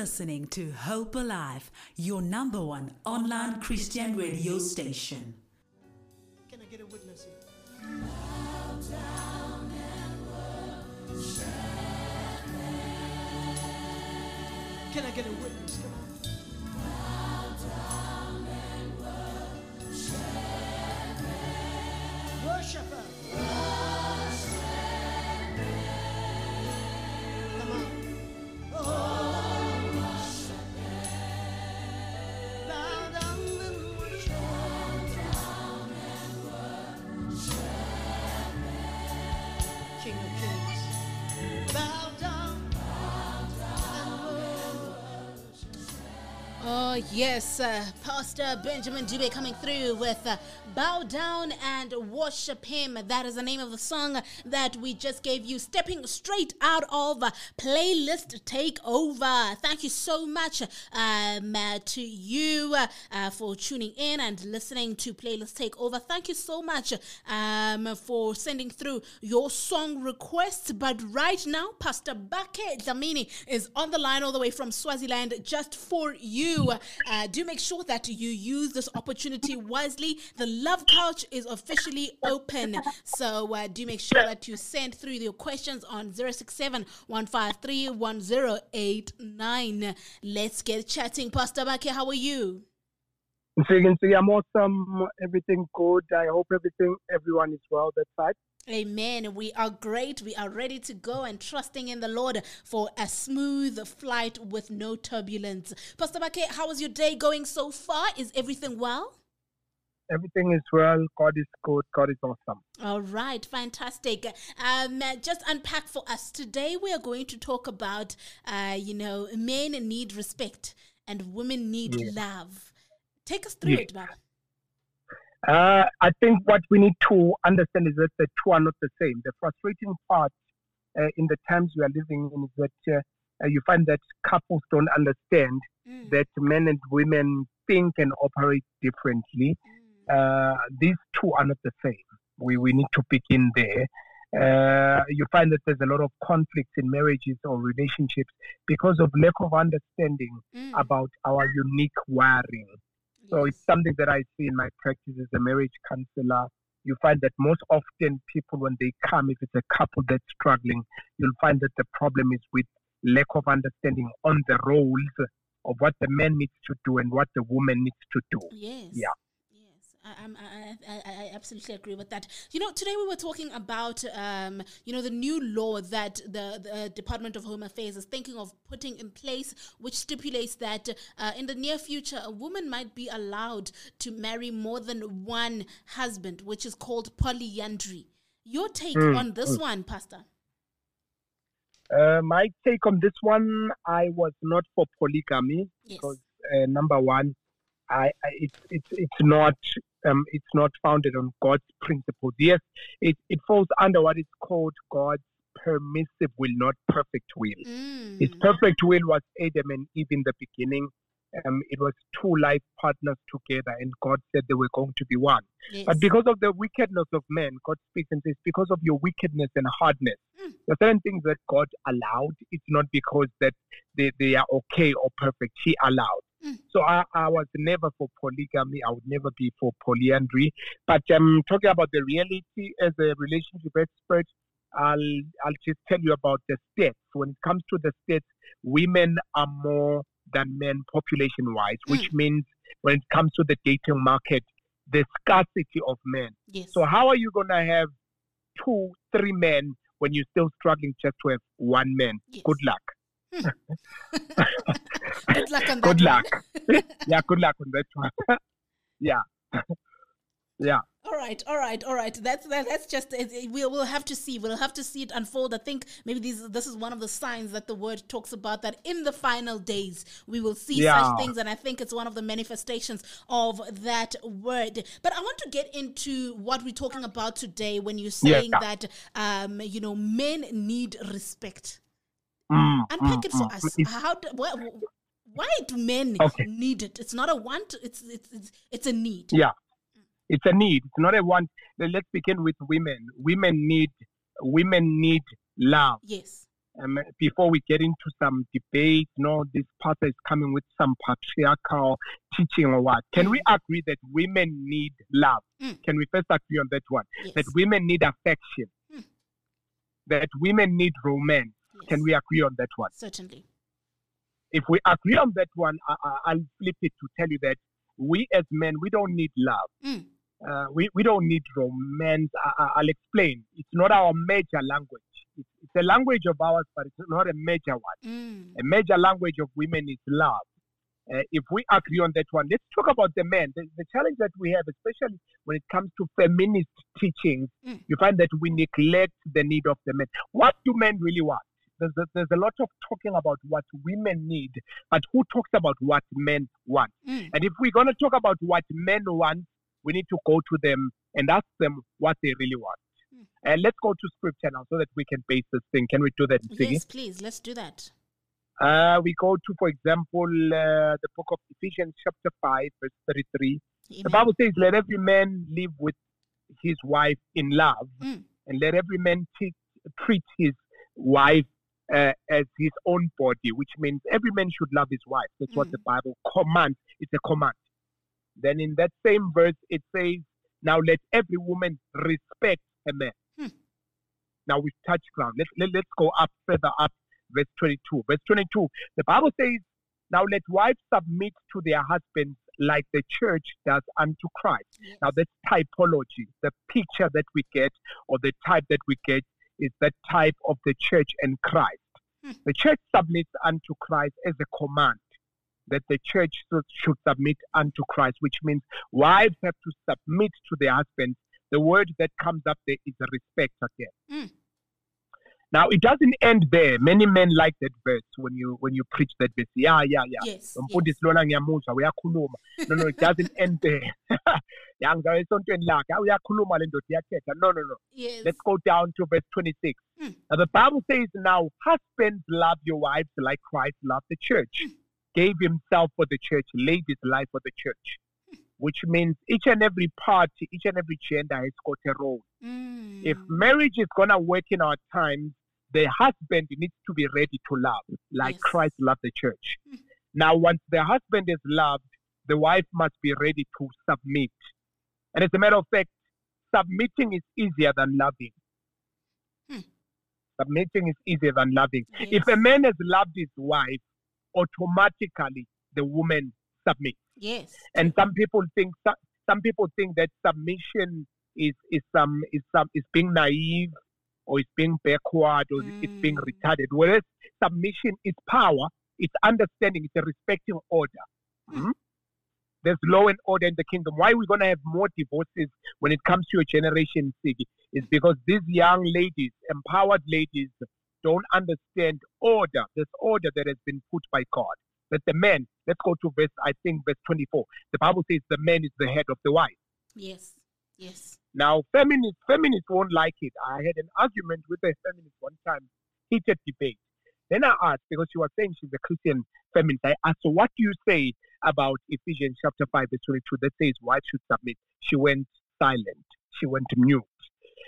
listening to Hope Alive, your number one online Christian radio station. Can I get a witness? Can I get a witness? Come on. Worship yes. Uh, Pastor Benjamin Dube coming through with uh, Bow Down and Worship Him. That is the name of the song that we just gave you, stepping straight out of uh, Playlist Takeover. Thank you so much um, uh, to you uh, for tuning in and listening to Playlist Takeover. Thank you so much um, for sending through your song requests. But right now, Pastor Bake Dlamini is on the line all the way from Swaziland just for you. Uh, do make sure that you use this opportunity wisely. The Love Couch is officially open. So uh, do make sure that you send through your questions on 067 153 1089. Let's get chatting. Pastor Bake, how are you? I'm awesome. Everything good. I hope everything, everyone is well that side. Amen. We are great. We are ready to go and trusting in the Lord for a smooth flight with no turbulence. Pastor Bake, how is your day going so far? Is everything well? Everything is well. God is good. God is awesome. All right, fantastic. Um, just unpack for us today. We are going to talk about, uh, you know, men need respect and women need Yeah. love. Take us through Yeah. it, Baba. Uh, I think what we need to understand is that the two are not the same. The frustrating part uh, in the times we are living in is that uh, uh, you find that couples don't understand Mm, that men and women think and operate differently. mm, uh, these two are not the same. We, we need to begin there. Uh, you find that there's a lot of conflicts in marriages or relationships because of lack of understanding mm. about our unique wiring. So it's something that I see in my practice as a marriage counselor. You find that most often people, when they come, if it's a couple that's struggling, you'll find that the problem is with lack of understanding on the roles of what the man needs to do and what the woman needs to do. Yes. Yeah. I, I'm- I, I, I, absolutely agree with that. You know, today we were talking about, um, you know, the new law that the, the Department of Home Affairs is thinking of putting in place, which stipulates that uh, in the near future, a woman might be allowed to marry more than one husband, which is called polyandry. Your take Mm, on this one, Pastor? Uh, my take on this one, I was not for polygamy Yes. because uh, number one, I, I it's it's it's not um it's not founded on God's principles. Yes, it it falls under what is called God's permissive will, not perfect will. Mm. His perfect will was Adam and Eve in the beginning. Um, it was two life partners together, and God said they were going to be one. yes. But because of the wickedness of men, God speaks and says, because of your wickedness and hardness, Mm. there are certain things that God allowed. It's not because that they, they are okay or perfect. He allowed. Mm. So I, I was never for polygamy. I would never be for polyandry. But um, talking about the reality as a relationship expert, I'll I'll just tell you about the stats. When it comes to the stats, women are more than men population wise, which means when it comes to the dating market, the scarcity of men. yes. So how are you gonna have two, three men when you're still struggling just to have one man? Yes. Good luck. Good luck on that. Good one. luck. yeah, good luck on that one. yeah. yeah. All right, all right, all right. That's that, that's just we'll we'll have to see. We'll have to see it unfold. I think maybe these this is one of the signs that the word talks about that in the final days we will see Yeah. such things, and I think it's one of the manifestations of that word. But I want to get into what we're talking about today when you're Yeah. saying that um you know men need respect. Mm, Unpack mm, it for mm. us. It's- How do, why, why do men Okay. need it? It's not a want. It's it's it's, it's a need. Yeah. It's a need. It's not a want. Let's begin with women. Women need women need love. Yes. um, before we get into some debate, you know, this pastor is coming with some patriarchal teaching or what. Can we agree that women need love? Mm. Can we first agree on that one? Yes. That women need affection. Mm. That women need romance. Yes. Can we agree on that one? Certainly. If we agree on that one, I, I, I'll flip it to tell you that we as men, we don't need love. Mm. Uh, we, we don't need romance. I, I, I'll explain. It's not our major language. It's, it's a language of ours, but it's not a major one. Mm. A major language of women is love. Uh, if we agree on that one, let's talk about the men. The, the challenge that we have, especially when it comes to feminist teachings, Mm. you find that we neglect the need of the men. What do men really want? There's a, there's a lot of talking about what women need, but who talks about what men want? Mm. And if we're going to talk about what men want, we need to go to them and ask them what they really want. Mm. And let's go to scripture now so that we can base this thing. Can we do that? Yes, please. Let's do that. Uh, we go to, for example, uh, the book of Ephesians, chapter 5, verse 33. The Bible says, Let every man live with his wife in love, Mm. and let every man t- treat his wife uh, as his own body, which means every man should love his wife. That's what Mm. the Bible commands. It's a command. Then in that same verse, it says, Now let every woman respect a man. Hmm. Now we've touched ground. Let's, let, let's go up further up, verse 22. Verse 22, the Bible says, Now let wives submit to their husbands like the church does unto Christ. Yes. Now, that's typology. The picture that we get, or the type that we get, is the type of the church and Christ. Hmm. The church submits unto Christ as a command that the church should- should submit unto Christ, which means wives have to submit to their husbands. The word that comes up there is respect again. Mm. Now it doesn't end there. Many men like that verse when you when you preach that verse. Yeah, yeah, yeah. Yes. umfundisi lona ngiyamuzwa uyakhuluma no no it doesn't end there ya ngizayo esontweni lakhe "Ah, uyakhuluma le ndoda iyathetha no no no Yes. let's go down to verse 26 Mm. now the bible says now husbands love your wives like christ loved the church gave himself for the church laid his life for the church which means each and every party each and every gender has got a role Mm. if marriage is going to work in our times, the husband needs to be ready to love, like Yes. Christ loved the church. Now, once the husband is loved, the wife must be ready to submit. And as a matter of fact, submitting is easier than loving. Hmm. Submitting is easier than loving. If a man has loved his wife, automatically the woman submits. Yes. And some people think some people think that submission is is some is some is being naive or it's being backward or it's being Mm. retarded. Whereas submission is power, it's understanding, it's a respecting order. Mm. There's law and order in the kingdom. Why are we're going to have more divorces when it comes to your generation, Siggy, is because these young ladies, empowered ladies, don't understand order, this order that has been put by God. That the man, let's go to verse, I think, verse 24. The Bible says the man is the head of the wife. Yes. Yes. Now, feminists, feminists won't like it. I had an argument with a feminist one time, heated debate. Then I asked, because she was saying she's a Christian feminist, I asked, so what do you say about Ephesians chapter 5, verse 22 that says wives should submit? She went silent. She went mute.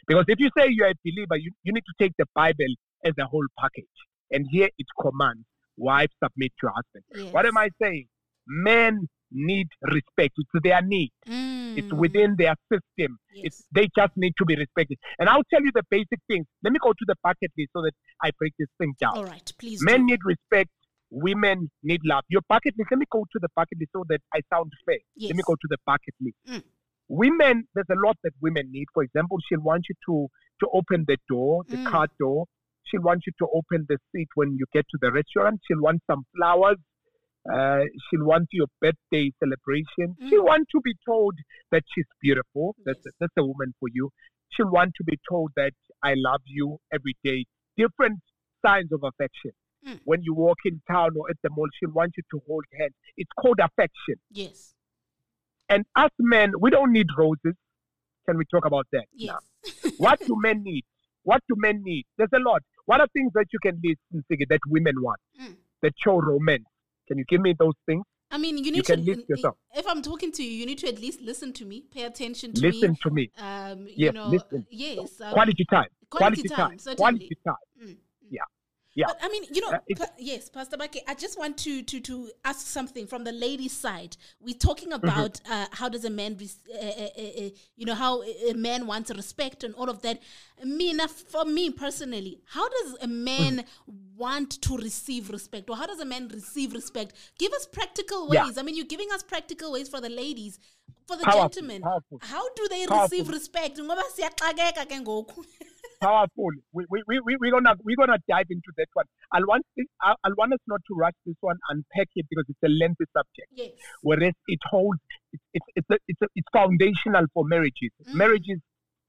Because if you say you're a believer, you, you need to take the Bible as a whole package. And here it commands wives submit to your husband. Yes. What am I saying? Men need respect. It's their need. It's Mm. within their system. It's they just need to be respected. And I'll tell you the basic things. Let me go to the bucket list so that I break this thing down. All right. Please. Men do. need respect. Women need love. Your bucket list. Let me go to the bucket list so that I sound fair. Yes. Let me go to the bucket list. Mm. Women, there's a lot that women need. For example, she'll want you to to open the door, the Mm. car door. She'll want you to open the seat when you get to the restaurant. She'll want some flowers. Uh, she'll want your birthday celebration. She'll Mm. want to be told that she's beautiful. That's Yes. that's a woman for you. She'll want to be told that I love you every day. Different signs of affection. Mm. When you walk in town or at the mall, she'll want you to hold hands. It's called affection. Yes. And us men, we don't need roses. Can we talk about that? Yes. What do men need? What do men need? There's a lot. What are things that you can list and figure that women want Mm. that show romance? Can you give me those things? I mean, you need You to. list yourself. If I'm talking to you, you need to at least listen to me, pay attention to me. Listen me. to me. Um, you Yes, know, listen. yes. um, Quality time. quality Quality time, time. certainly. Quality time. mm. Yeah. Yeah. But I mean, you know, Uh, pa- yes, Pastor Bake, I just want to to to ask something from the ladies' side. We're talking Mm-hmm. about uh, how does a man, res- uh, uh, uh, uh, you know, how a man wants respect and all of that. Me, for me personally, how does a man want to receive respect, or how does a man receive respect? Give us practical Yeah. ways. I mean, you're giving us practical ways for the ladies. For the Powerful, gentlemen, powerful. how do they Powerful. receive respect? Ngoba siyaxakeka ke ngoku. powerful. We we we we we're gonna we're gonna dive into that one. I'll want I'll want us not to rush this one, unpack it because it's a lengthy subject. yes. Whereas it holds it's it's it's a, it's, a, it's foundational for marriages. Mm. Marriages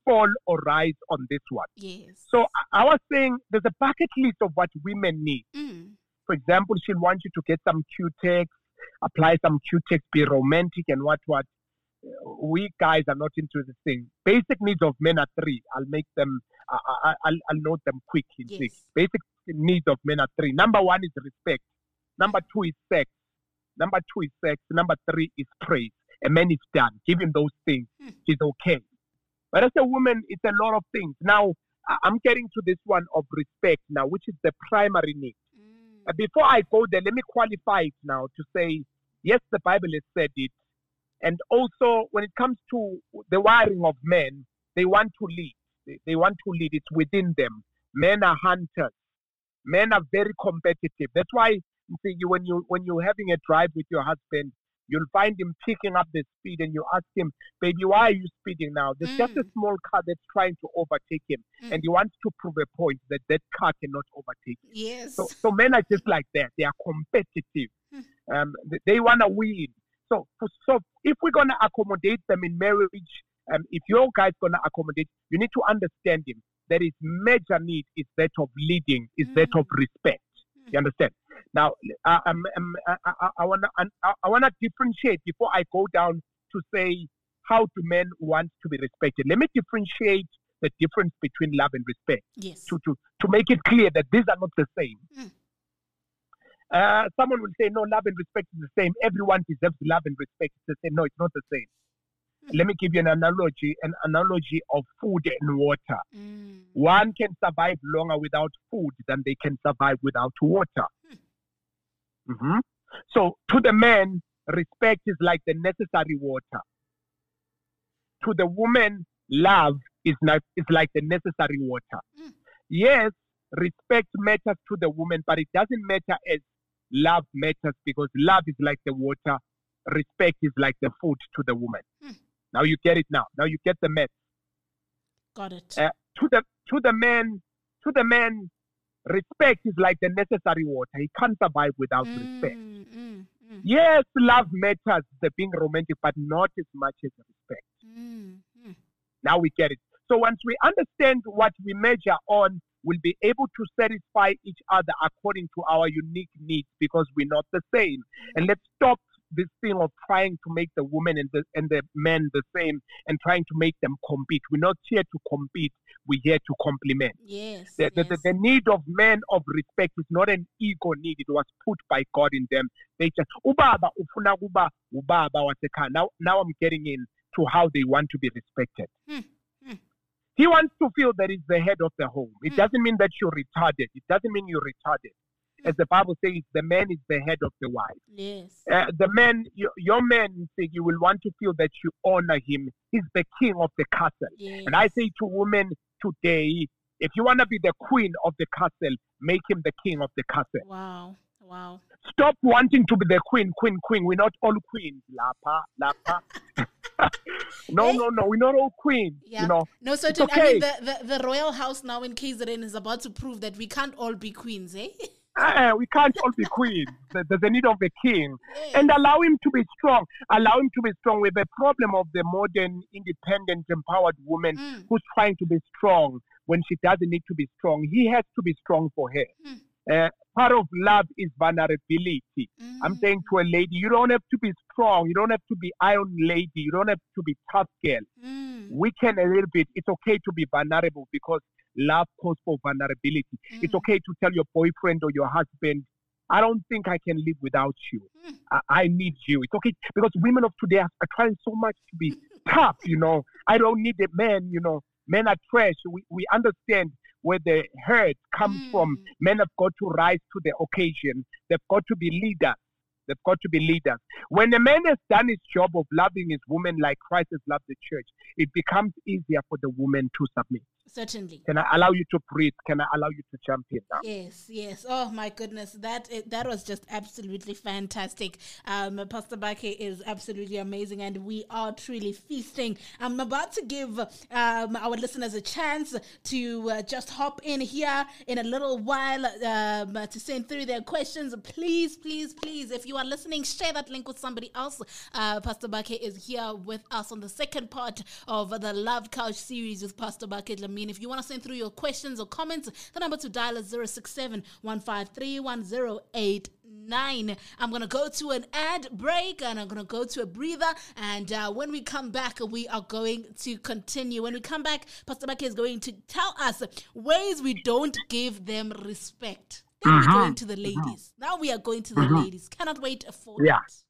fall or rise on this one. Yes. So I, I was saying there's a bucket list of what women need. Mm. For example, she'll want you to get some Q-Tex, apply some Q-Tex, be romantic and what what. We guys are not into this thing. Basic needs of men are three. I'll make them. I, I, I'll, I'll note them quick in Yes. six. Basic needs of men are three. Number one is respect. Number two is sex. Number two is sex. Number three is praise. A man is done. Give him those things. Hmm. He's okay. But as a woman, it's a lot of things. Now, I'm getting to this one of respect now, which is the primary need. Mm. Before I go there, let me qualify it now to say, yes, the Bible has said it. And also, when it comes to the wiring of men, they want to lead. They, they want to lead. It's within them. Men are hunters. Men are very competitive. That's why you see, you- when you when you're having a drive with your husband, you'll find him picking up the speed, and you ask him, "Baby, why are you speeding now?" There's just a Mm. small car that's trying to overtake him, Mm. and he wants to prove a point that that car cannot overtake him. Yes. So, so men are just like that. They are competitive. Hmm. Um, th- they want to win. So, so if we're going to accommodate them in marriage, um, if your guy's going to accommodate, you need to understand him. That his major need is that of leading, is that of respect. You understand? Now, I, um, I, I, I want to I, I to differentiate before I go down to say how do men want to be respected. Let me differentiate the difference between love and respect yes. to, to, to make it clear that these are not the same. Mm. Uh, someone will say, no, love and respect is the same. Everyone deserves love and respect. It's the same. No, it's not the same. Let me give you an analogy, an analogy of food and water. Mm. One can survive longer without food than they can survive without water. Mhm. So to the man, respect is like the necessary water. To the woman, love is not is like the necessary water. Mm. Yes, respect matters to the woman, but it doesn't matter as love matters because love is like the water, respect is like the food to the woman. Mm. Now you get it now. Now you get the message Got it. uh, to the to the man to the man respect is like the necessary water he can't survive without respect Mm, mm, mm, yes love matters the being romantic but not as much as respect mm, mm. now we get it so once we understand what we measure on we'll be able to satisfy each other according to our unique needs because we're not the same and let's stop this thing of trying to make the woman and the and the men the same and trying to make them compete we're not here to compete we're here to complement Yes. the, the, the, yes. the need of men of respect is not an ego need. It was put by God in them. They just ubaba ufuna ubaba. Now now I'm getting in to how they want to be respected. Hmm. He wants to feel that he's the head of the home. It Hmm. doesn't mean that you're retarded. It doesn't mean you're retarded. As the Bible says, the man is the head of the wife. yes. Uh, the man, your, your man, you will want to feel that you honor him. He's the king of the castle. yes. And I say to women today, if you want to be the queen of the castle, make him the king of the castle. Wow. Wow. Stop wanting to be the queen, queen, queen. We're not all queens. Lapa, lapa. no, Eh? no, no. We're not all queens. Yeah. You know, No. I okay. mean, the, the, the royal house now in KZN is about to prove that we can't all be queens, eh? uh, we can't all be queens. There's a need of a king. And allow him to be strong. Allow him to be strong. With the problem of the modern, independent, empowered woman Mm. who's trying to be strong when she doesn't need to be strong. He has to be strong for her. Mm. Uh, part of love is vulnerability. I'm Mm. saying to a lady, you don't have to be strong. You don't have to be iron lady. You don't have to be tough girl. Mm. Weaken a little bit. It's okay to be vulnerable because love calls for vulnerability. It's Mm. okay to tell your boyfriend or your husband, I don't think I can live without you. Mm. I, I need you. It's okay because women of today are, are trying so much to be tough, you know. I don't need a man, you know. Men are trash. We, we understand where the hurt comes from. Mm. Men have got to rise to the occasion. They've got to be leaders. They've got to be leaders. When a man has done his job of loving his woman like Christ has loved the church, it becomes easier for the woman to submit. Certainly. Can I allow you to breathe? Can I allow you to jump in now? Yes, yes. Oh my goodness, that that was just absolutely fantastic. Um, Pastor Bake is absolutely amazing, and we are truly feasting. I'm about to give um, our listeners a chance to uh, just hop in here in a little while um, to send through their questions. Please, please, please, if you are listening, share that link with somebody else. Uh, Pastor Bake is here with us on the second part of the Love Couch series with Pastor Bake Dlamini. If you want to send through your questions or comments, the number to dial is 067 153 1089. I'm going to go to an ad break and I'm going to go to a breather. And uh, when we come back, we are going to continue. When we come back, Pastor Bake is going to tell us ways we don't give them respect. Then we're going mm-hmm. to the mm-hmm. ladies. Now we are going to the mm-hmm. ladies. Cannot wait for Yeah. that.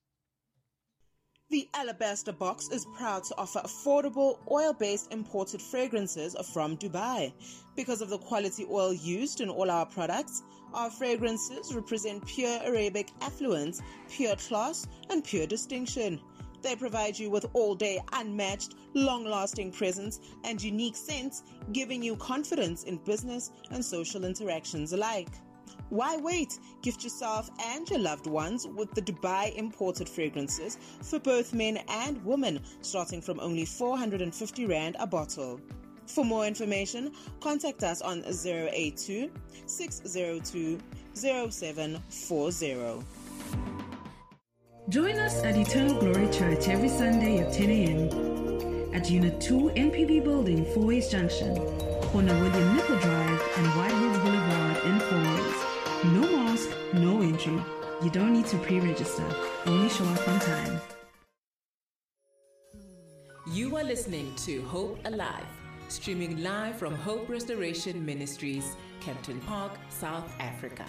The Alabaster Box is proud to offer affordable oil based imported fragrances from Dubai. Because of the quality oil used in all our products, our fragrances represent pure Arabic affluence, pure class, and pure distinction. They provide you with all day unmatched, long lasting presence and unique scents, giving you confidence in business and social interactions alike. Why wait? Gift yourself and your loved ones with the Dubai imported fragrances for both men and women, starting from only 450 Rand a bottle. For more information, contact us on 082 602 0740. Join us at Eternal Glory Church every Sunday at 10 a.m. at Unit 2 MPB Building, Fourways Junction, corner William Nicol Drive and Whitehills You don't need to pre-register. Only show up on time. You are listening to Hope Alive, streaming live from Hope Restoration Ministries, Kempton Park, South Africa.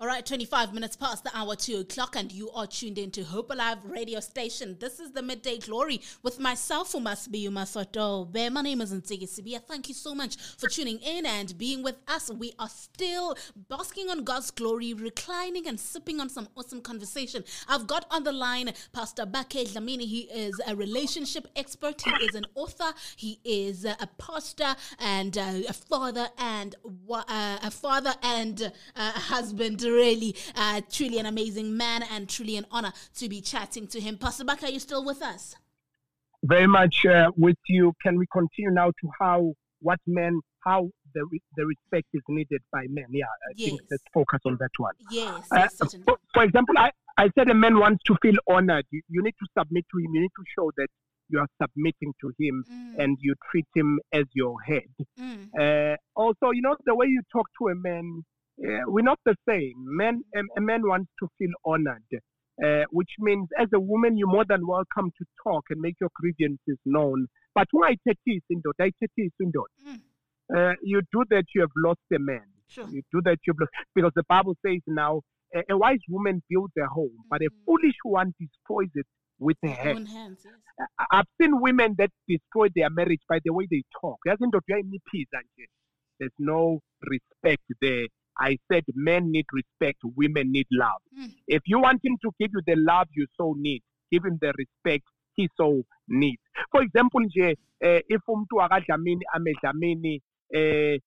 All right, 25 minutes past the hour, 2 o'clock, and you are tuned in to Hope Alive radio station. This is the Midday Glory with myself, Umasbi Umasoto. My name is Ntsigi Sibia. Thank you so much for tuning in and being with us. We are still basking on God's glory, reclining and sipping on some awesome conversation. I've got on the line Pastor Bake Dlamini. He is a relationship expert, he is an author, he is a pastor, and uh, a father, and uh, a father and uh, a husband really uh, truly an amazing man and truly an honor to be chatting to him. Pastor Bake, are you still with us? Very much uh, with you. Can we continue now to how what men how the re- the respect is needed by men? Yeah, I think let's focus on that one. Yes, Uh, for, for example, I, I said a man wants to feel honored. You, you need to submit to him. You need to show that you are submitting to him Mm, and you treat him as your head. mm, Uh, also, you know, the way you talk to a man, we're not the same. Men, a, a man wants to feel honored, uh, which means as a woman, you're more than welcome to talk and make your grievances known. But why tetis indot? I tetis indot. Mm. Uh, you do that, you have lost a man. Sure. You do that, you've lost. Because the Bible says now, a, a wise woman builds a home, but a Mhm. foolish one destroys it with her hands. hands, yes. I've seen women that destroy their marriage by the way they talk. There's no peace, There's no respect there. I said men need respect, women need love. Mm. If you want him to give you the love you so need, give him the respect he so needs. For example, nje, eh, if umuntu akadlamini amedlamini, eh,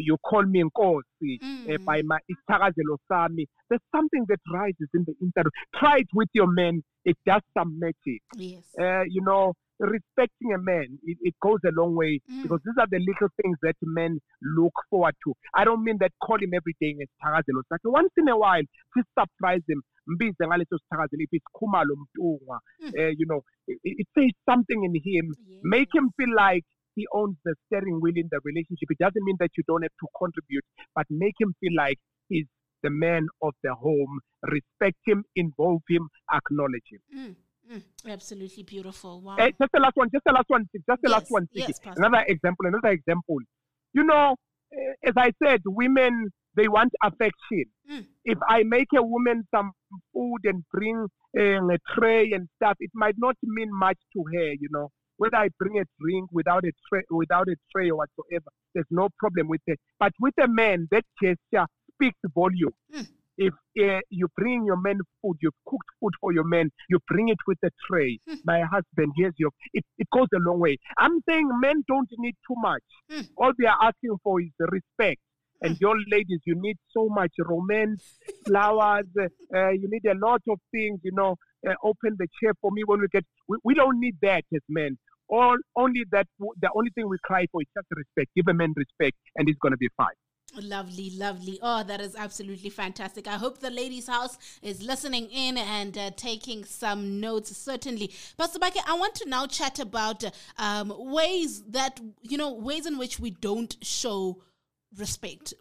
you call me Nkosi, Mm. by my isithakazelo sami, there's something that rises in the inside. Try it with your men. It does some magic Yes. uh, you know, respecting a man, it, it goes a long way Mm. because these are the little things that men look forward to. I don't mean that call him every day ngesithakazelo sakhe. Once in a while, just surprise him. Mbize ngaleso sithakazelo if it's khumalo mntungwa. Mm. Uh, you know, it, it says something in him. Make him feel like he owns the steering wheel in the relationship. It doesn't mean that you don't have to contribute, but make him feel like he's the man of the home. Respect him, involve him, acknowledge him. Mm, mm, absolutely beautiful. Wow. Just the last one, just the last one, just the Yes, last one. yes, another example, another example. You know, eh, as I said, women they want affection. Mm. If I make a woman some food and bring uh, a tray and stuff, it might not mean much to her. You know, whether I bring a drink without a tray, without a tray or whatsoever, there's no problem with it. But with a man, that gesture speaks volume. Mm. If uh, you bring your man food, you've cooked food for your man, you bring it with a tray. Mm. My husband, here's your. It, it goes a long way. I'm saying men don't need too much. Mm. All they are asking for is respect. And your ladies, you need so much romance, flowers. Uh, you need a lot of things. You know, uh, open the chair for me when we get. We, we don't need that as men. All only that. The only thing we cry for is just respect. Give a man respect, and it's gonna be fine. Lovely, lovely. Oh, that is absolutely fantastic. I hope the ladies' house is listening in and uh, taking some notes, certainly. Pastor Bake, I want to now chat about um, ways that, you know, ways in which we don't show respect.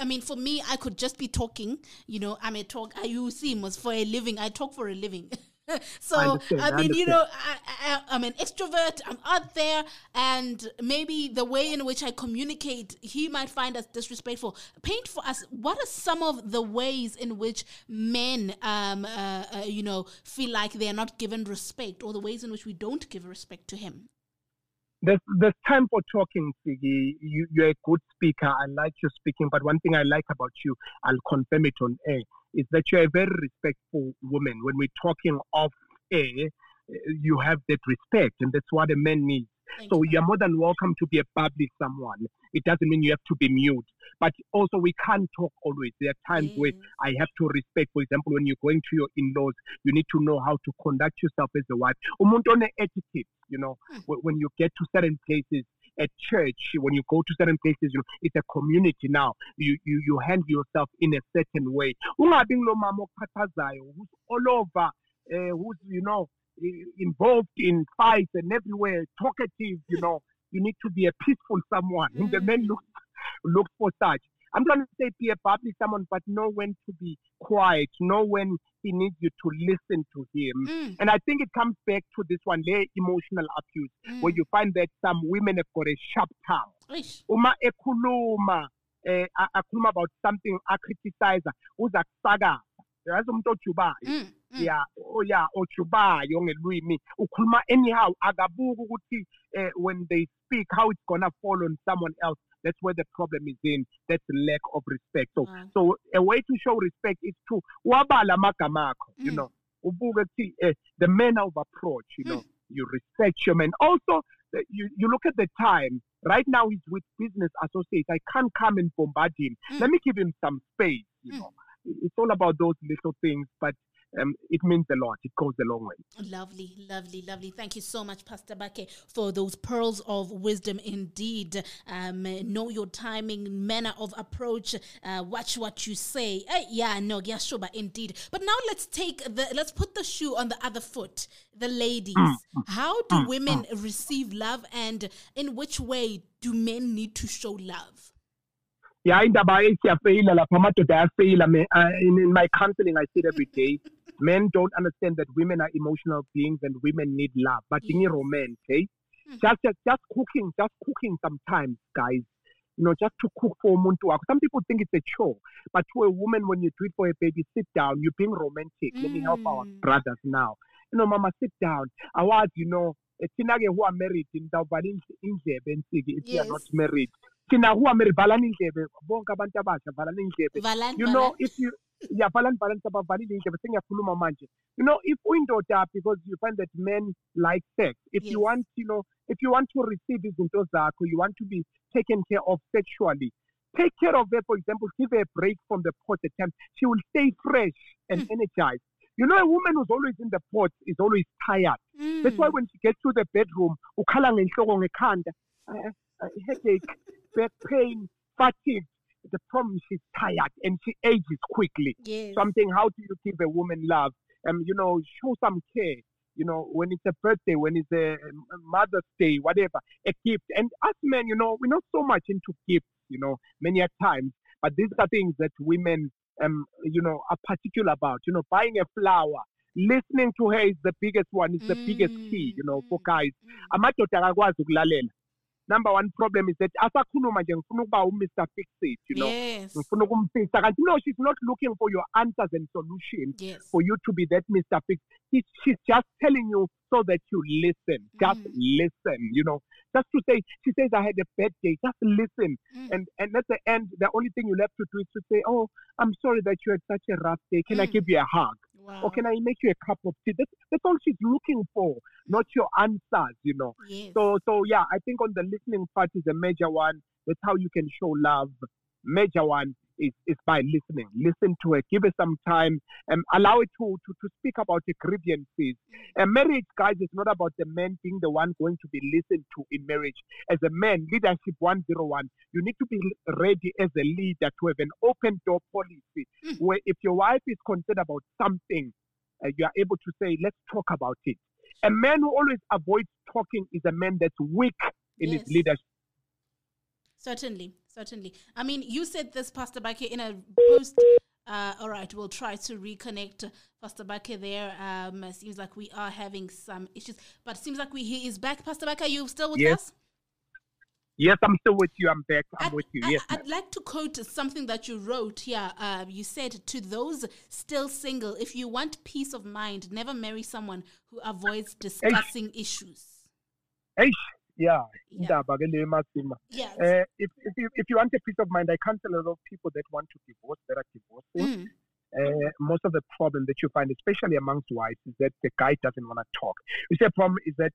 I mean, for me, I could just be talking. You know, I'm a talk. I use him for a living. I talk for a living. so I I, understand, I mean, you know, I, I, I'm an extrovert. I'm out there, and maybe the way in which I communicate, he might find us disrespectful. Paint for us. What are some of the ways in which men, um, uh, uh, you know, feel like they are not given respect, or the ways in which we don't give respect to him? There's, there's time for talking, Siggy. You, you're a good speaker. I like your speaking, but one thing I like about you, I'll confirm it on air, is that you're a very respectful woman. When we're talking off air, eh, you have that respect, and that's what a man needs. Thank So you. you're more than welcome to be a public someone. It doesn't mean you have to be mute. But also we can't talk always. There are times where I have to respect. For example, when you're going to your in-laws, you need to know how to conduct yourself as a wife. Umuntu etiquette, you know, Hmm. when, you get to certain places at church, when you go to certain places, you know, it's a community now. You you, you handle yourself in a certain way. Ungabi ngulo mama okhathazayo, who's all over, uh, who's you know involved in fights and everywhere, talkative. You know, you need to be a peaceful someone. And the men look look for such. I'm trying to say be a bubbly someone, but know when to be quiet, know when he needs you to listen to him. Mm, And I think it comes back to this one, their emotional abuse, where mm. you find that some women have got a sharp tongue. Uma ekhuluma, eh, akhuluma about something, acriticizer, uza kusakaza. Yazi umuntu ojubayo. Mm, mm. ya oh ya ojubayo ngelwimi ukhuluma anyhow akabuki ukuthi eh, when they speak how it's gonna fall on someone else that's where the problem is in. That's lack of respect. So Wow. so a way to show respect is to wabala amagama akho you Mm. know. Eh, the manner of approach you know. You respect your man. Also eh, you, you look at the time. Right now he's with business associates. I can't come and bombard him. Mm. let me give him some space you Mm. know. It's all about those little things but um, it means a lot. It goes a long way. Lovely, lovely, lovely. Thank you so much, Pastor Bake, for those pearls of wisdom indeed. Um, know your timing, manner of approach, uh, watch what you say. Eh, yeah, no, yeah, sure, but indeed. But now let's take the, let's put the shoe on the other foot. The ladies. How do women receive love and in which way do men need to show love? Yeah, indaba siyafeyila lapha amadoda ayafeyila me uh, in, in my counseling I see it every day. Men don't understand that women are emotional beings and women need love. But in Yes. romance, okay? Mm. Just, just just cooking, just cooking sometimes, guys. You know, just to cook for umuntu wakho. Some people think it's a chore, but to a woman, when you do it for a baby, sit down. You're being romantic. Let me help our Mm. brothers now. You know, mama, sit down. I Awards, you know, eh, thina-ke who are married, nizawuvala indle- indlebe nsiki if you are not married. Thina who are married, valani indlebe. Bonke abantu abasha, valani indlebe. You know, if you yeah, valani valani sabavalile indlebe sengiyakhuluma manje. You know, if uyindoda because you find that men like sex. If Yes. you want, you know, if you want to receive izinto zakho, you want to be taken care of sexually. Take care of her, for example, give her a break from the pot at times. She will stay fresh and Mm. energized. You know, a woman who's always in the pot is always tired. That's why Mm. when she gets to the bedroom, ukhala ngenhloko ngekhanda, headache, back pain, fatigue. The problem is she's tired and she ages quickly. yes. Something, how do you give a woman love? Um, you know, show some care. You know, when it's a birthday, when it's a um, Mother's Day, whatever, a gift. And us men, you know, we're not so much into gifts, you know, many a times. But these are things that women, um, you know, are particular about. You know, buying a flower, listening to her is the biggest one. It's the biggest key, you know, for Mm, guys. mm. amadoda akakwazi ukulalela number one problem is that asakhuluma nje ngifuna ukuba u-mr fix it you know yes. ngifuna ukumfixa kanti no she's not looking for your answers and solutions Yes. for you to be that mr fix She- she's just telling you so that you listen just Mm. listen you know just to say she says i had a bad day just listen Mm. and and at the end the only thing you'll have to do is to say oh i'm sorry that you had such a rough day can i Mm. give you a hug Wow. or can i make you a cup of tea that's, that's all she's looking for not your answers you know Yes. so, so yeah, I think on the listening part is a major one. That's how you can show love. Major one is, is by listening. Listen to her, give her some time, and allow it to, to, to speak about the grievances. And marriage, guys, is not about the man being the one going to be listened to in marriage. As a man, leadership 101, you need to be ready as a leader to have an open door policy Mm. where if your wife is concerned about something, uh, you are able to say, let's talk about it. A man who always avoids talking is a man that's weak in Yes. his leadership. Certainly, certainly. I mean, you said this, Pastor Bake, in a post. Uh, all right, we'll try to reconnect Pastor Bake there. Um, it seems like we are having some issues, but it seems like we he is back. Pastor Bake, are you still with Yes, us? Yes, I'm still with you. I'm back. I'm I'd, with you. Yes. I'd like to quote something that you wrote here. Uh, you said, To those still single, if you want peace of mind, never marry someone who avoids discussing issues. Eish, yeah. Yeah. Yes. Uh, if, if, you, if you want a peace of mind, I counsel a lot of people that want to divorce, that are divorcing. Mm, Uh, most of the problem that you find, especially amongst wives, is that the guy doesn't want to talk. You see, a problem is that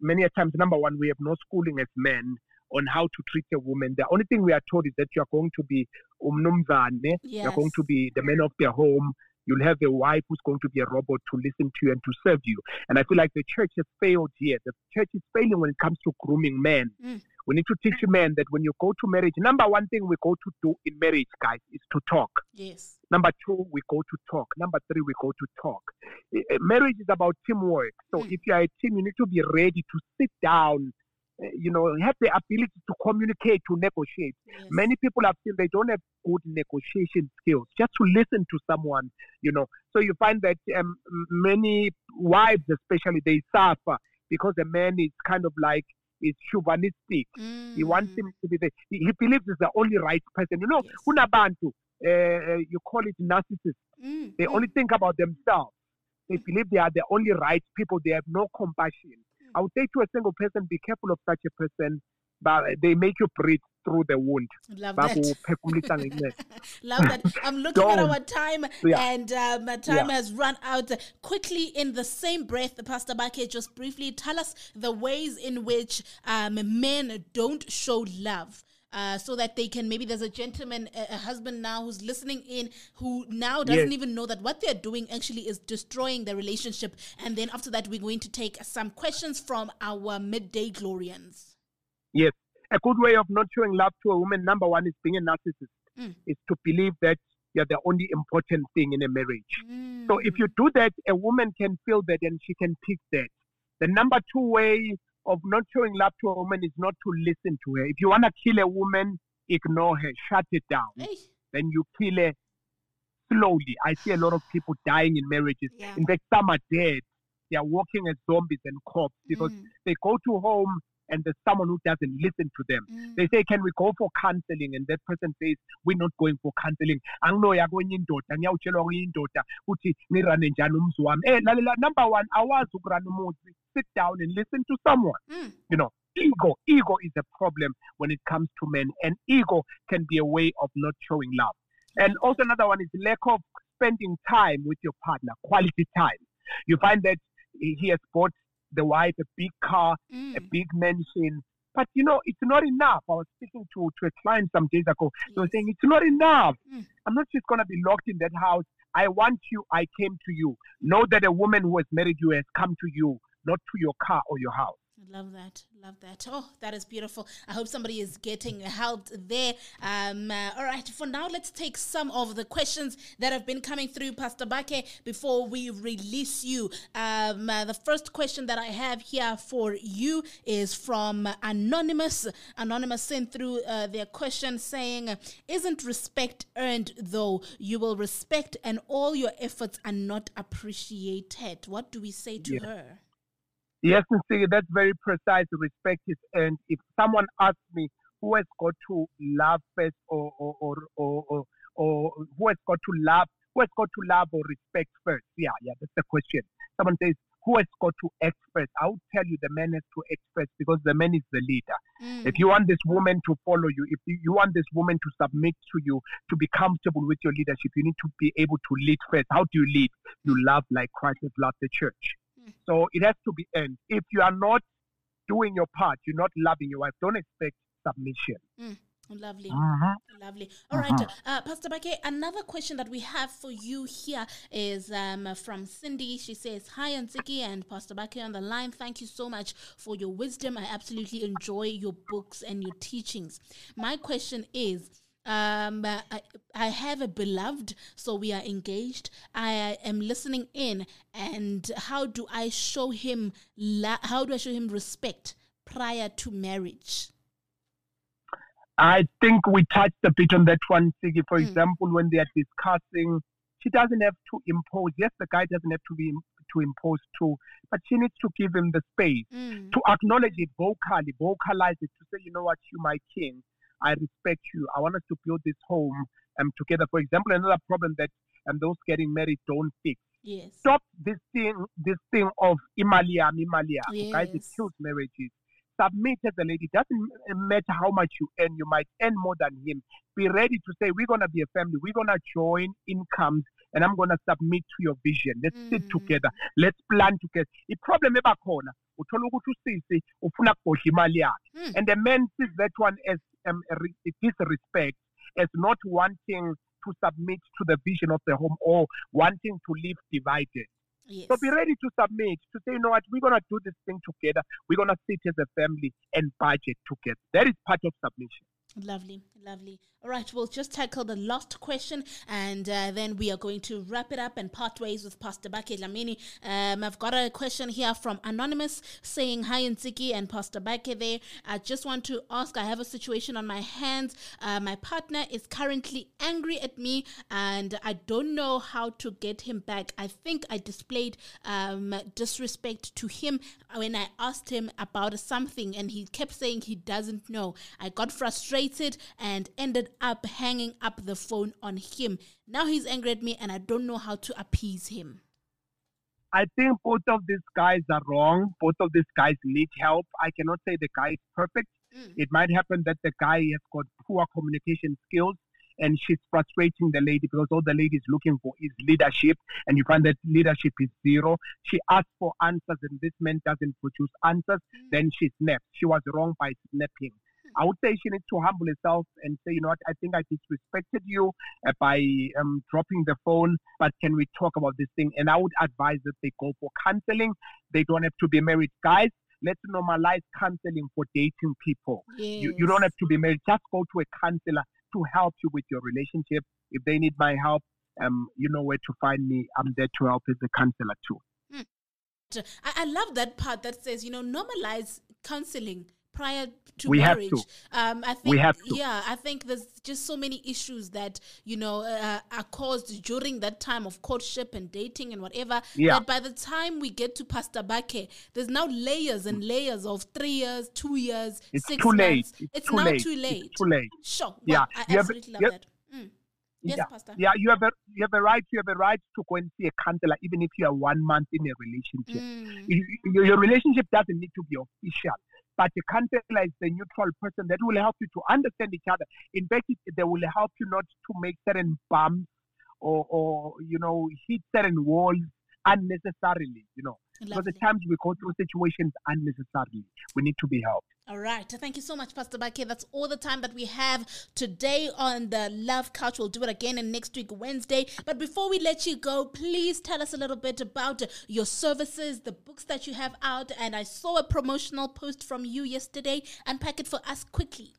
many a times, number one, we have no schooling as men on how to treat a woman. The only thing we are told is that you are going to be umnumzane, you are going to be the man of the home. You'll have a wife who's going to be a robot to listen to you and to serve you. And I feel like the church has failed here. The church is failing when it comes to grooming men. Mm. We need to teach men that when you go to marriage, number one thing we go to do in marriage, guys, is to talk. yes. Number two, we go to talk. Number three, we go to talk. Eh, eh, Marriage is about teamwork. So Mm. if you are a team, you need to be ready to sit down, you know, have the ability to communicate, to negotiate. yes. Many people have seen they don't have good negotiation skills, just to listen to someone, you know. So you find that um, many wives, especially, they suffer because the man is kind of like, is chauvinistic. He wants Mm, him to be the, he, he believes he's the only right person. You know, Yes. kunabantu, uh, you call it narcissists. mm, They mm. only think about themselves. They believe they are the only right people. They have no compassion. I would say to a single person, be careful of such a person, but they make you breathe through the wound. Love that. Love that. I'm looking at our time, Yeah. and um, our time Yeah. has run out. Quickly, in the same breath, Pastor Bake, just briefly tell us the ways in which um, men don't show love. Uh, so that they can maybe there's a gentleman a, a husband now who's listening in who now doesn't Yes. even know that what they're doing actually is destroying the relationship and then after that we're going to take some questions from our midday glorians Yes. A good way of not showing love to a woman, number one, is being a narcissist, Mm. is to believe that you're the only important thing in a marriage. So if you do that, a woman can feel that and she can pick that. The number two way of not showing love to a woman is not to listen to her. If you want to kill a woman, ignore her, shut it down. Hey, Then you kill her slowly. I see a lot of people dying in marriages. Yeah. In fact, some are dead. They are walking as zombies and corpses because Mm. they go to home and there's someone who doesn't listen to them. mm, They say, Can we go for counseling? And that person says, We're not going for counseling. Anginoya kwenye indoda, ngiyawutshelwa kwenye indoda ukuthi ngirane njani umzi wami. Eh, lalela, number one, awazi ukurana umuzi. Sit down and listen to someone. mm. You know, ego. Ego is a problem when it comes to men, and ego can be a way of not showing love. And also another one is lack of spending time with your partner, quality time. You find that he he has bought the wife a big car, a Mm. big mansion. But you know, it's not enough. I was speaking to, to a client some days ago. They were saying it's not enough. Mm. I'm not just gonna be locked in that house. I want you, I came to you. Know that a woman who has married you has come to you, not to your car or your house. Love that. Love that. Oh, that is beautiful. I hope somebody is getting helped there. Um, uh, all right, for now, let's take some of the questions that have been coming through, Pastor Bake, before we release you. Um, uh, the first question that I have here for you is from Anonymous. Anonymous sent through uh, their question saying, Isn't respect earned though? You will respect and all your efforts are not appreciated. What do we say to Yeah. her? Yes, Nsiki, that's very precise. Respect is earned. If someone asks me who has got to love first or or or or, or, or who has got to love who has got to love or respect first? Yeah, yeah, that's the question. Someone says who has got to act first? I would tell you the man has to act first because the man is the leader. Mm. If you want this woman to follow you, if you want this woman to submit to you, to be comfortable with your leadership, you need to be able to lead first. How do you lead? You love like Christ has loved the church. Mm. So it has to be earned. If you are not doing your part, you're not loving your wife, don't expect submission. Lovely. Uh-huh. Lovely. All right, uh, Pastor Bake, another question that we have for you here is um, from Cindy. She says, Hi, Anziki and Pastor Bake on the line. Thank you so much for your wisdom. I absolutely enjoy your books and your teachings. My question is, um, I, I have a beloved, so we are engaged. I am listening in, and how do I show him? La- how do I show him respect prior to marriage? I think we touched a bit on that one, Sigi. For Mm. example, when they are discussing, she doesn't have to impose. Yes, the guy doesn't have to be to impose too, but she needs to give him the space Mm. to acknowledge it vocally, vocalize it, to say, you know what, you my king, I respect you. I want us to build this home um, together. For example, another problem that um, those getting married don't fix. Yes. Stop this thing, this thing of imaliam, imaliam. Guys, it Yes. kills marriages. Submit as a lady. Doesn't matter how much you earn. You might earn more than him. Be ready to say, we're gonna be a family. We're gonna join incomes, and I'm gonna submit to your vision. Let's sit Mm. together. Let's plan together. The problem ebakhona uthola ukuthi usisi ufuna ukubhodla imali yakhe Mm. and the man sees that one as um, a re- disrespect as not wanting to submit to the vision of the home or wanting to live divided. Yes. so be ready to submit to say you know what? We're going to do this thing together. We're going to sit as a family and budget together. That is part of submission Lovely, lovely. All right, we'll just tackle the last question and uh, then we are going to wrap it up and part ways with Pastor Bake Dlamini. Um, I've got a question here from Anonymous saying, Hi, Nziki and Pastor Bake there. I just want to ask I have a situation on my hands. Uh, my partner is currently angry at me and I don't know how to get him back. I think I displayed um, disrespect to him when I asked him about something and he kept saying he doesn't know. I got frustrated and ended up hanging up the phone on him. Now he's angry at me and I don't know how to appease him. i think both of these guys are wrong. Both of these guys need help. I cannot say the guy is perfect. Mm. it might happen that the guy has got poor communication skills and she's frustrating the lady because all the lady is looking for is leadership and you find that leadership is zero. She asks for answers and this man doesn't produce answers. Then she snaps. She was wrong by snapping I would say she needs to humble herself and say, you know what, I think I disrespected you uh, by um, dropping the phone, but can we talk about this thing? And I would advise that they go for counseling. They don't have to be married. Guys, let's normalize counseling for dating people. You, you don't have to be married. Just go to a counselor to help you with your relationship. If they need my help, um, you know where to find me. I'm there to help as a counselor too. I, I love that part that says, you know, normalize counseling prior to We have marriage. to. Um, I think, We have to. yeah, I think there's just so many issues that you know uh, are caused during that time of courtship and dating and whatever. Yeah. That by the time we get to Pastor Bake, there's now layers and layers of three years, two years, It's six too months. late. It's too now late. too It's late. too late. Sure. Wow, Yeah. I You have- absolutely love you- that. Mm. Yes, yeah, Pastor. yeah, you have a you have a right. You have a right to go and see a counselor, even if you are one month in a relationship. Mm. You- your relationship doesn't need to be official, but the counselor is the neutral person that will help you to understand each other. In fact, it, they will help you not to make certain bumps or, or you know hit certain walls unnecessarily. You know, because Lovely. at times we go through situations unnecessarily. We need to be helped. All right. Thank you so much, Pastor Bake. That's all the time that we have today on the Love Couch. We'll do it again in next week, Wednesday. But before we let you go, please tell us a little bit about your services, the books that you have out. And I saw a promotional post from you yesterday. Unpack it for us quickly.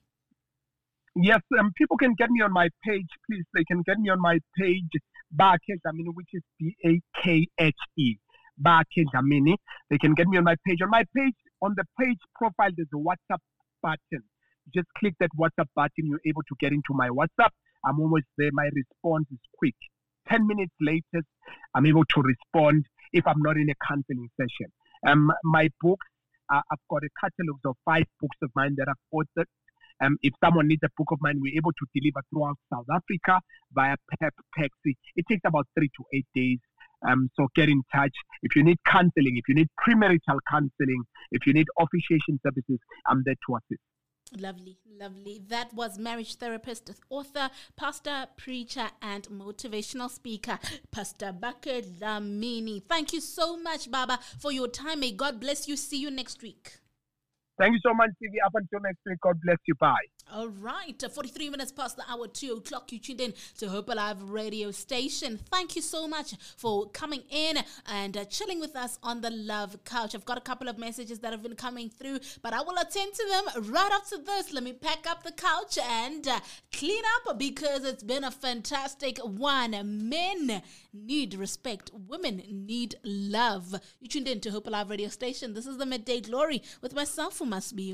Yes, um, people can get me on my page, please. They can get me on my page, Bakhe mean, which is B A K H E. Bakhe Dlamini. They can get me on my page. On my page, on the page profile, there's a WhatsApp button. Just click that WhatsApp button. You're able to get into my WhatsApp. I'm almost there. My response is quick. 10 minutes later, I'm able to respond if I'm not in a counseling session. Um, my books, uh, I've got a catalog of five books of mine that I've authored. Um, if someone needs a book of mine, we're able to deliver throughout South Africa via PEP Paxi. It takes about three to eight days. Um, so get in touch. If you need counseling, if you need premarital counseling, if you need officiation services, I'm there to assist. Lovely, lovely. That was marriage therapist, author, pastor, preacher, and motivational speaker, Pastor Bake Dlamini. Thank you so much, Baba, for your time. May God bless you. See you next week. Thank you so much, TV. Up until next week, God bless you. Bye. All right, uh, 43 minutes past the hour, 2 o'clock. You tuned in to Hope Alive radio station. Thank you so much for coming in and uh, chilling with us on the Love Couch. I've got a couple of messages that have been coming through, but I will attend to them right after this. Let me pack up the couch and uh, clean up because it's been a fantastic one. Men need respect, women need love. You tuned in to Hope Alive radio station. This is the Midday Glory with myself, who must be you.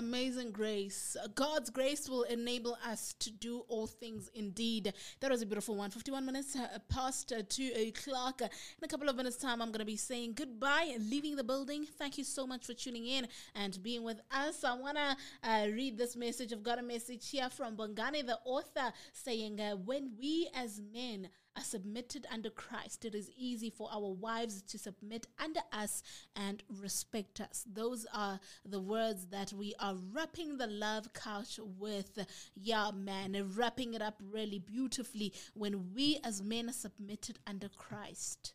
Amazing grace. God's grace will enable us to do all things indeed. That was a beautiful one. 51 minutes uh, past uh, 2 o'clock. In a couple of minutes' time, I'm going to be saying goodbye and leaving the building. Thank you so much for tuning in and being with us. I want to uh, read this message. I've got a message here from Bongani, the author, saying, uh, When we as men are submitted under Christ, it is easy for our wives to submit under us and respect us. Those are the words that we are wrapping the love couch with. Yeah, man, wrapping it up really beautifully when we as men are submitted under Christ.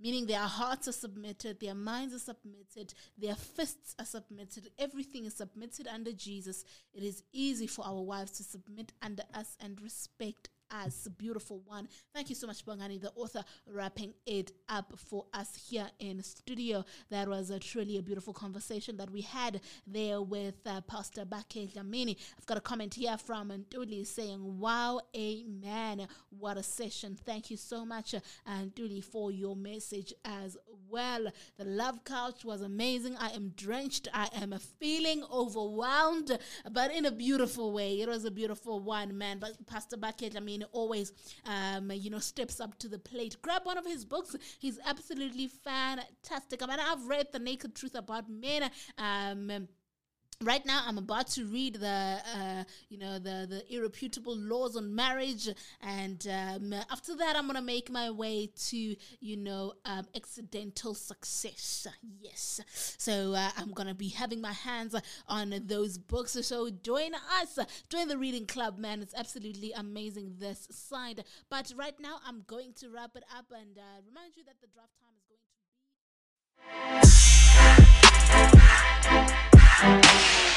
Meaning their hearts are submitted, their minds are submitted, their fists are submitted, everything is submitted under Jesus. It is easy for our wives to submit under us and respect us. Beautiful one. Thank you so much, Bongani, the author, wrapping it up for us here in studio. That was a truly a beautiful conversation that we had there with uh, Pastor Bake Dlamini. I've got a comment here from Nduli saying, Wow, amen. What a session. Thank you so much, uh, Nduli, for your message as well. The love couch was amazing. I am drenched. I am feeling overwhelmed, but in a beautiful way. It was a beautiful one, man. But Pastor Bake, I mean, always, um, you know, steps up to the plate. Grab one of his books. He's absolutely fantastic. I mean, I've read The Naked Truth About Men. Um, right now i'm about to read the uh, you know the the irrefutable laws on marriage. And um, after that i'm gonna make my way to you know um, accidental success. Yes. So uh, i'm gonna be having my hands on those books. So join us. Join the reading club man. It's absolutely amazing this side. But right now i'm going to wrap it up and uh, remind you that the draft time is going to be Thank you.